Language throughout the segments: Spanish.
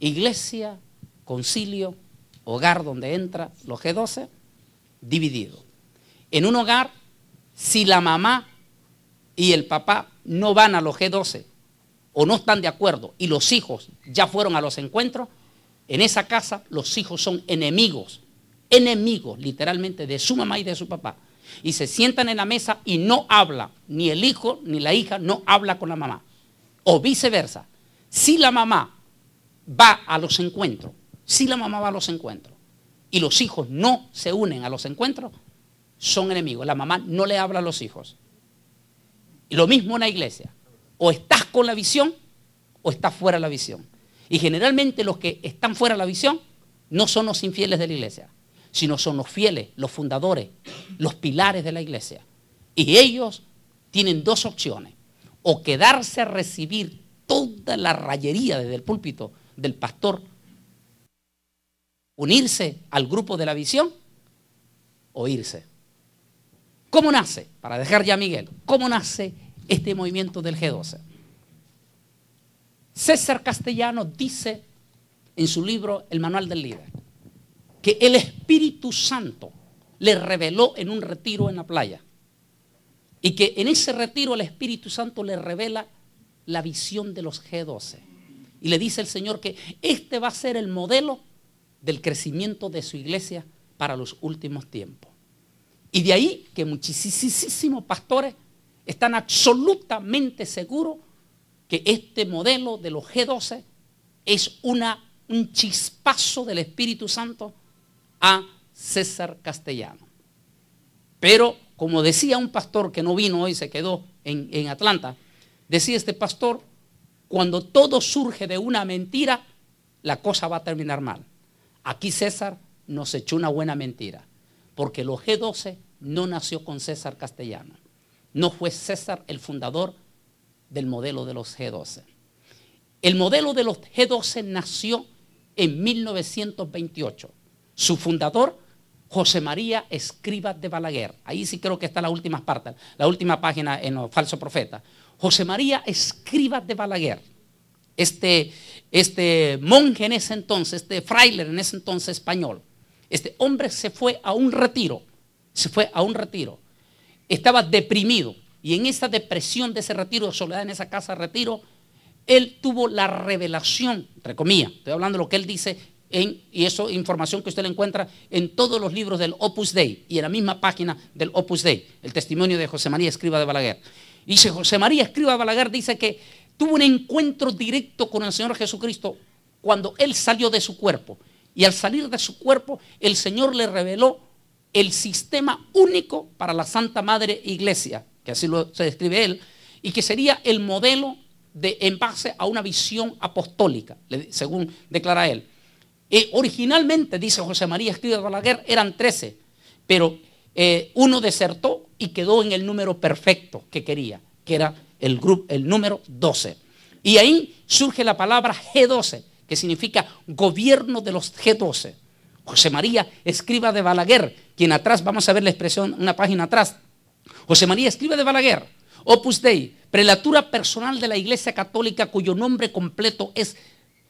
iglesia, concilio, hogar donde entra los G12, dividido. En un hogar, si la mamá y el papá no van a los G12 o no están de acuerdo y los hijos ya fueron a los encuentros, en esa casa los hijos son enemigos, enemigos literalmente de su mamá y de su papá. Y se sientan en la mesa y no habla, ni el hijo ni la hija no habla con la mamá. O viceversa. Si la mamá va a los encuentros, si la mamá va a los encuentros y los hijos no se unen a los encuentros, son enemigos. La mamá no le habla a los hijos. Y lo mismo en la iglesia. O estás con la visión o estás fuera de la visión. Y generalmente los que están fuera de la visión no son los infieles de la iglesia, sino son los fieles, los fundadores, los pilares de la iglesia. Y ellos tienen dos opciones. O quedarse a recibir toda la rayería desde el púlpito del pastor, unirse al grupo de la visión o irse. ¿Cómo nace? Para dejar ya a Miguel, ¿cómo nace este movimiento del G12? César Castellano dice en su libro El Manual del Líder que el Espíritu Santo le reveló en un retiro en la playa y que en ese retiro el Espíritu Santo le revela la visión de los G12 y le dice el Señor que este va a ser el modelo del crecimiento de su iglesia para los últimos tiempos. Y de ahí que muchísimos pastores están absolutamente seguros que este modelo de los G12 es una, un chispazo del Espíritu Santo a César Castellano. Pero, como decía un pastor que no vino hoy, se quedó en, en Atlanta, decía este pastor, cuando todo surge de una mentira, la cosa va a terminar mal. Aquí César nos echó una buena mentira porque los G12 no nació con César Castellano. No fue César el fundador del modelo de los G12. El modelo de los G12 nació en 1928. Su fundador, José María Escriba de Balaguer. Ahí sí creo que está la última parte, la última página en los falso profeta. José María Escriba de Balaguer. Este, este monje en ese entonces, este fraile en ese entonces español, este hombre se fue a un retiro, se fue a un retiro. Estaba deprimido y en esa depresión de ese retiro soledad, en esa casa de retiro, él tuvo la revelación, entre comillas, estoy hablando de lo que él dice, y eso información que usted le encuentra en todos los libros del Opus Dei y en la misma página del Opus Dei, el testimonio de José María Escriba de Balaguer. Y José María Escriba de Balaguer dice que tuvo un encuentro directo con el Señor Jesucristo cuando él salió de su cuerpo. Y al salir de su cuerpo, el Señor le reveló el sistema único para la Santa Madre Iglesia, que así lo, se describe él, y que sería el modelo de, en base a una visión apostólica, según declara él. Originalmente, dice José María Escriba de Balaguer, eran 13, pero eh, uno desertó y quedó en el número perfecto que quería, que era el, el número 12. Y ahí surge la palabra G12, que significa gobierno de los G12. José María escriba de Balaguer, quien atrás, vamos a ver la expresión, una página atrás. José María escriba de Balaguer, Opus Dei, prelatura personal de la Iglesia Católica cuyo nombre completo es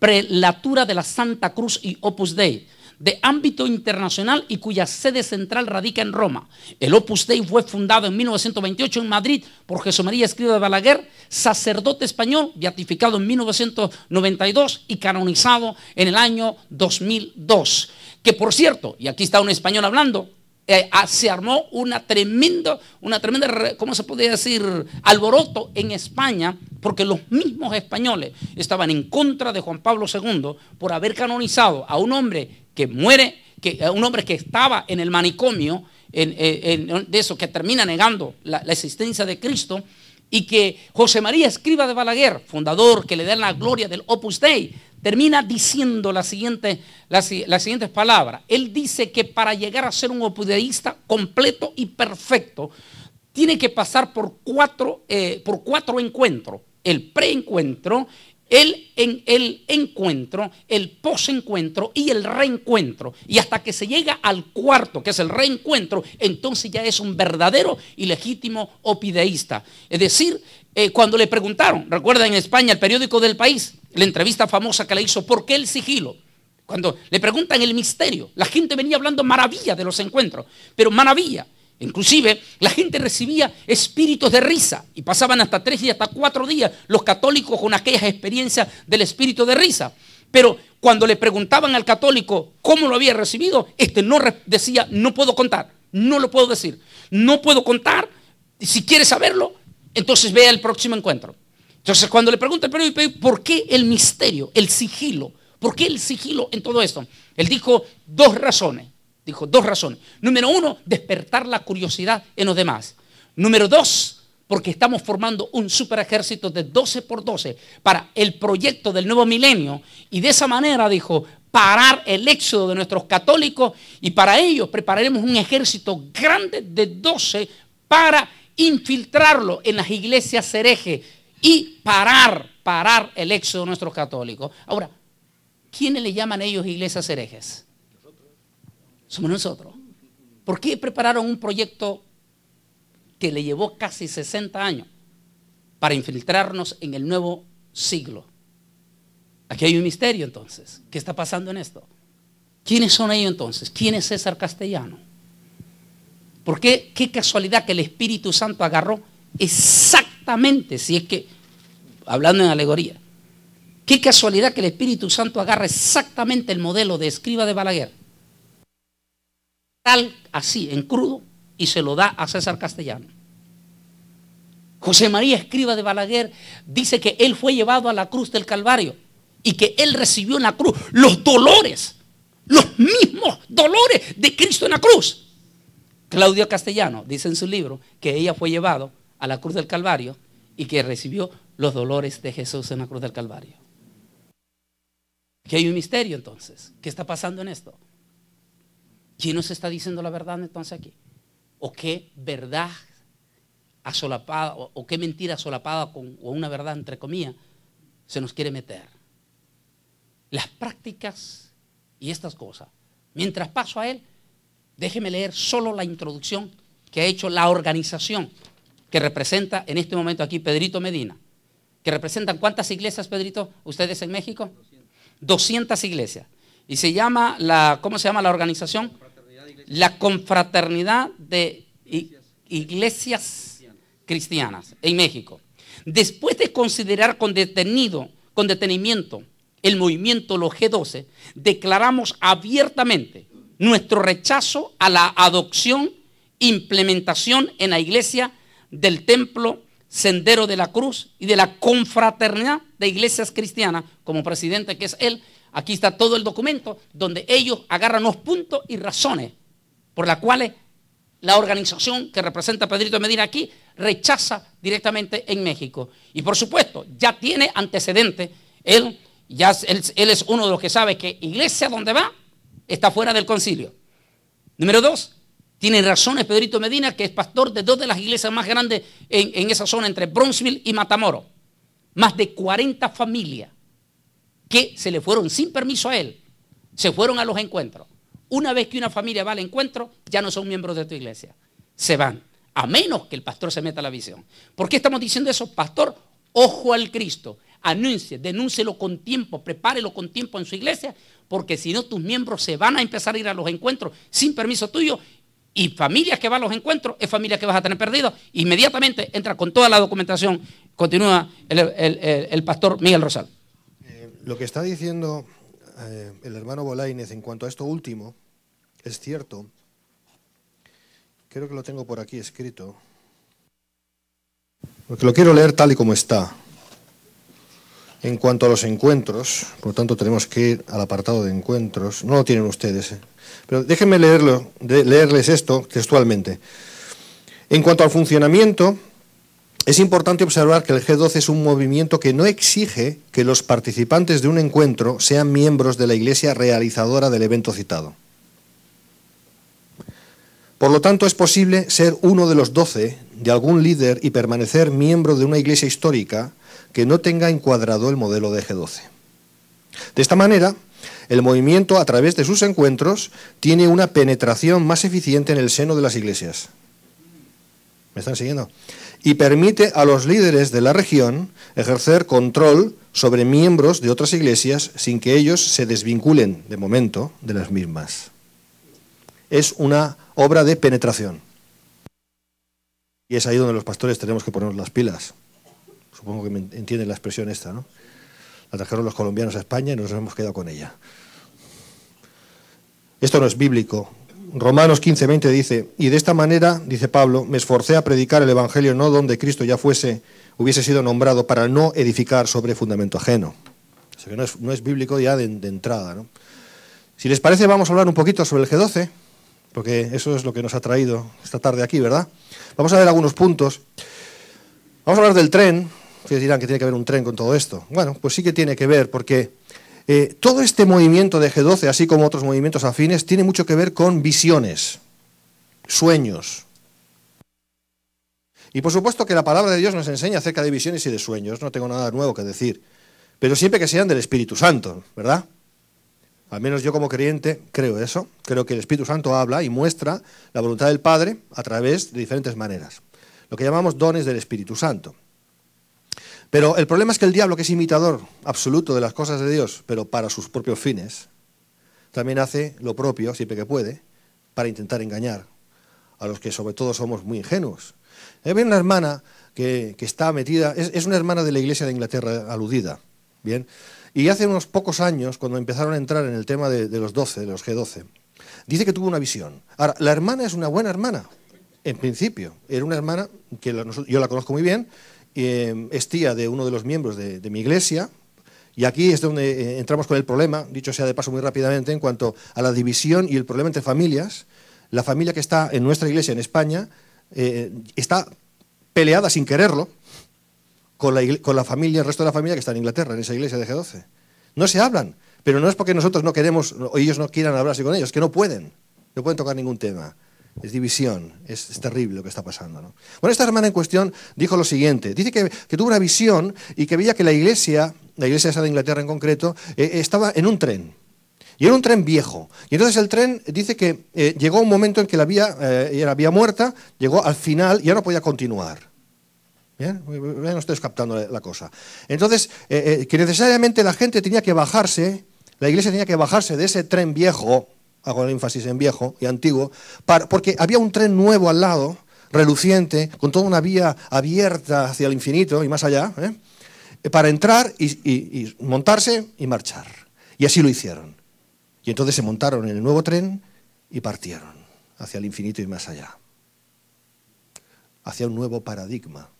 Prelatura de la Santa Cruz y Opus Dei de ámbito internacional y cuya sede central radica en Roma. El Opus Dei fue fundado en 1928 en Madrid por Jesús María Escriba de Balaguer, sacerdote español, beatificado en 1992 y canonizado en el año 2002. Que por cierto, y aquí está un español hablando, eh, ah, se armó una tremenda, una tremenda, ¿cómo se podría decir? Alboroto en España, porque los mismos españoles estaban en contra de Juan Pablo II por haber canonizado a un hombre que muere, que, a un hombre que estaba en el manicomio, de eso, que termina negando la, existencia de Cristo, y que José María Escriba de Balaguer, fundador que le da la gloria del Opus Dei, termina diciendo la siguiente, las, siguientes palabras. Él dice que para llegar a ser un opudeísta completo y perfecto, tiene que pasar por cuatro, eh, por cuatro encuentros. El preencuentro, el, en, el encuentro, el posencuentro y el reencuentro. Y hasta que se llega al cuarto, que es el reencuentro, entonces ya es un verdadero y legítimo opideísta. Es decir, eh, cuando le preguntaron, recuerda en España el periódico del país, la entrevista famosa que le hizo, ¿por qué el sigilo? Cuando le preguntan el misterio, la gente venía hablando maravilla de los encuentros, pero maravilla. Inclusive la gente recibía espíritus de risa y pasaban hasta tres y hasta cuatro días los católicos con aquellas experiencias del espíritu de risa. Pero cuando le preguntaban al católico cómo lo había recibido, este no decía, no puedo contar, no lo puedo decir, no puedo contar. Si quiere saberlo, entonces vea el próximo encuentro. Entonces cuando le pregunta el periódico, ¿por qué el misterio, el sigilo? ¿Por qué el sigilo en todo esto? Él dijo dos razones. Dijo dos razones. Número uno, despertar la curiosidad en los demás. Número dos, porque estamos formando un super ejército de 12 por 12 para el proyecto del nuevo milenio. Y de esa manera, dijo, parar el éxodo de nuestros católicos y para ello prepararemos un ejército grande de 12 para infiltrarlo en las iglesias herejes y parar, parar el éxodo de nuestros católicos. Ahora, ¿Quiénes le llaman ellos iglesias herejes? Somos nosotros. ¿Por qué prepararon un proyecto que le llevó casi 60 años para infiltrarnos en el nuevo siglo? Aquí hay un misterio entonces. ¿Qué está pasando en esto? ¿Quiénes son ellos entonces? ¿Quién es César Castellano? ¿Por qué? Qué casualidad que el Espíritu Santo agarró exactamente, si es que, hablando en alegoría, Qué casualidad que el Espíritu Santo agarra exactamente el modelo de escriba de Balaguer, tal así, en crudo, y se lo da a César Castellano. José María Escriba de Balaguer dice que él fue llevado a la cruz del Calvario y que él recibió en la cruz los dolores, los mismos dolores de Cristo en la cruz. Claudio Castellano dice en su libro que ella fue llevado a la cruz del Calvario y que recibió los dolores de Jesús en la cruz del Calvario. Que hay un misterio entonces. ¿Qué está pasando en esto? ¿Quién nos está diciendo la verdad entonces aquí? ¿O qué verdad asolapada, o, qué mentira solapada con o una verdad entre comillas se nos quiere meter? Las prácticas y estas cosas. Mientras paso a él, déjeme leer solo la introducción que ha hecho la organización que representa en este momento aquí Pedrito Medina. ¿Que representan cuántas iglesias, Pedrito, ustedes en México? 200 iglesias. Y se llama la, ¿cómo se llama la organización? La Confraternidad de Iglesias Cristianas en México. Después de considerar con detenido, con detenimiento el movimiento los G12, declaramos abiertamente nuestro rechazo a la adopción, implementación en la iglesia del templo Sendero de la Cruz y de la Confraternidad de Iglesias Cristianas, como presidente que es él. Aquí está todo el documento donde ellos agarran los puntos y razones por las cuales la organización que representa a Pedrito Medina aquí rechaza directamente en México. Y por supuesto, ya tiene antecedentes. Él, ya, él, es uno de los que sabe que iglesia donde va está fuera del concilio. Número dos, tiene razones Pedrito Medina, que es pastor de dos de las iglesias más grandes en, esa zona, entre Bronzeville y Matamoros. Más de 40 familias que se le fueron sin permiso a él, se fueron a los encuentros. Una vez que una familia va al encuentro, ya no son miembros de tu iglesia. Se van, a menos que el pastor se meta a la visión. ¿Por qué estamos diciendo eso? Pastor, ojo al Cristo. Anuncie, denúncielo con tiempo, prepárelo con tiempo en su iglesia, porque si no tus miembros se van a empezar a ir a los encuentros sin permiso tuyo y familias que van a los encuentros es familia que vas a tener perdido. Inmediatamente entra con toda la documentación. Continúa el, pastor Miguel Rosal. Eh, lo que está diciendo eh, el hermano Bolaínez en cuanto a esto último es cierto. Creo que lo tengo por aquí escrito. Porque lo quiero leer tal y como está. En cuanto a los encuentros, por lo tanto tenemos que ir al apartado de encuentros. No lo tienen ustedes. ¿eh? Pero déjenme leerlo, leerles esto textualmente. En cuanto al funcionamiento, es importante observar que el G12 es un movimiento que no exige que los participantes de un encuentro sean miembros de la iglesia realizadora del evento citado. Por lo tanto, es posible ser uno de los doce de algún líder y permanecer miembro de una iglesia histórica que no tenga encuadrado el modelo de G12. De esta manera, el movimiento, a través de sus encuentros, tiene una penetración más eficiente en el seno de las iglesias. ¿Me están siguiendo? y permite a los líderes de la región ejercer control sobre miembros de otras iglesias sin que ellos se desvinculen de momento de las mismas. Es una obra de penetración. Y es ahí donde los pastores tenemos que ponernos las pilas. Supongo que me entienden la expresión esta, ¿no? La trajeron los colombianos a España y nos hemos quedado con ella. Esto no es bíblico. Romanos 15, 20 dice, y de esta manera, dice Pablo, me esforcé a predicar el Evangelio no donde Cristo ya fuese, hubiese sido nombrado, para no edificar sobre fundamento ajeno. O sea que no es, bíblico ya de, de entrada. ¿no? Si les parece, vamos a hablar un poquito sobre el G12, porque eso es lo que nos ha traído esta tarde aquí, ¿verdad? Vamos a ver algunos puntos. Vamos a hablar del tren, Ustedes dirán que tiene que ver un tren con todo esto. Bueno, pues sí que tiene que ver, porque eh, todo este movimiento de G12, así como otros movimientos afines, tiene mucho que ver con visiones, sueños. Y por supuesto que la palabra de Dios nos enseña acerca de visiones y de sueños, no tengo nada nuevo que decir, pero siempre que sean del Espíritu Santo, ¿verdad? Al menos yo como creyente creo eso, creo que el Espíritu Santo habla y muestra la voluntad del Padre a través de diferentes maneras, lo que llamamos dones del Espíritu Santo. Pero el problema es que el diablo, que es imitador absoluto de las cosas de Dios, pero para sus propios fines, también hace lo propio, siempre que puede, para intentar engañar a los que sobre todo somos muy ingenuos. Hay una hermana que, está metida, es, una hermana de la iglesia de Inglaterra aludida, ¿bien? Y hace unos pocos años, cuando empezaron a entrar en el tema de, los 12, de los G12, dice que tuvo una visión. Ahora, la hermana es una buena hermana, en principio. Era una hermana que yo la conozco muy bien eh, es tía de uno de los miembros de, mi iglesia, y aquí es donde eh, entramos con el problema, dicho sea de paso muy rápidamente, en cuanto a la división y el problema entre familias. La familia que está en nuestra iglesia en España eh, está peleada sin quererlo con la, con la familia, el resto de la familia que está en Inglaterra, en esa iglesia de G12. No se hablan, pero no es porque nosotros no queremos o ellos no quieran hablarse con ellos, que no pueden, no pueden tocar ningún tema es división, es, terrible lo que está pasando. Bueno, esta hermana en cuestión dijo lo siguiente, dice que, tuvo una visión y que veía que la iglesia, la iglesia esa de Inglaterra en concreto, eh, estaba en un tren. Y era un tren viejo. Y entonces el tren dice que eh, llegó un momento en que la vía eh, era vía muerta, llegó al final y ya no podía continuar. ¿Bien? No estoy captando la cosa. Entonces, que necesariamente la gente tenía que bajarse, la iglesia tenía que bajarse de ese tren viejo, hago el énfasis en viejo y antiguo, porque había un tren nuevo al lado, reluciente, con toda una vía abierta hacia el infinito y más allá, ¿eh? para entrar y, montarse y marchar. Y así lo hicieron. Y entonces se montaron en el nuevo tren y partieron hacia el infinito y más allá, hacia un nuevo paradigma.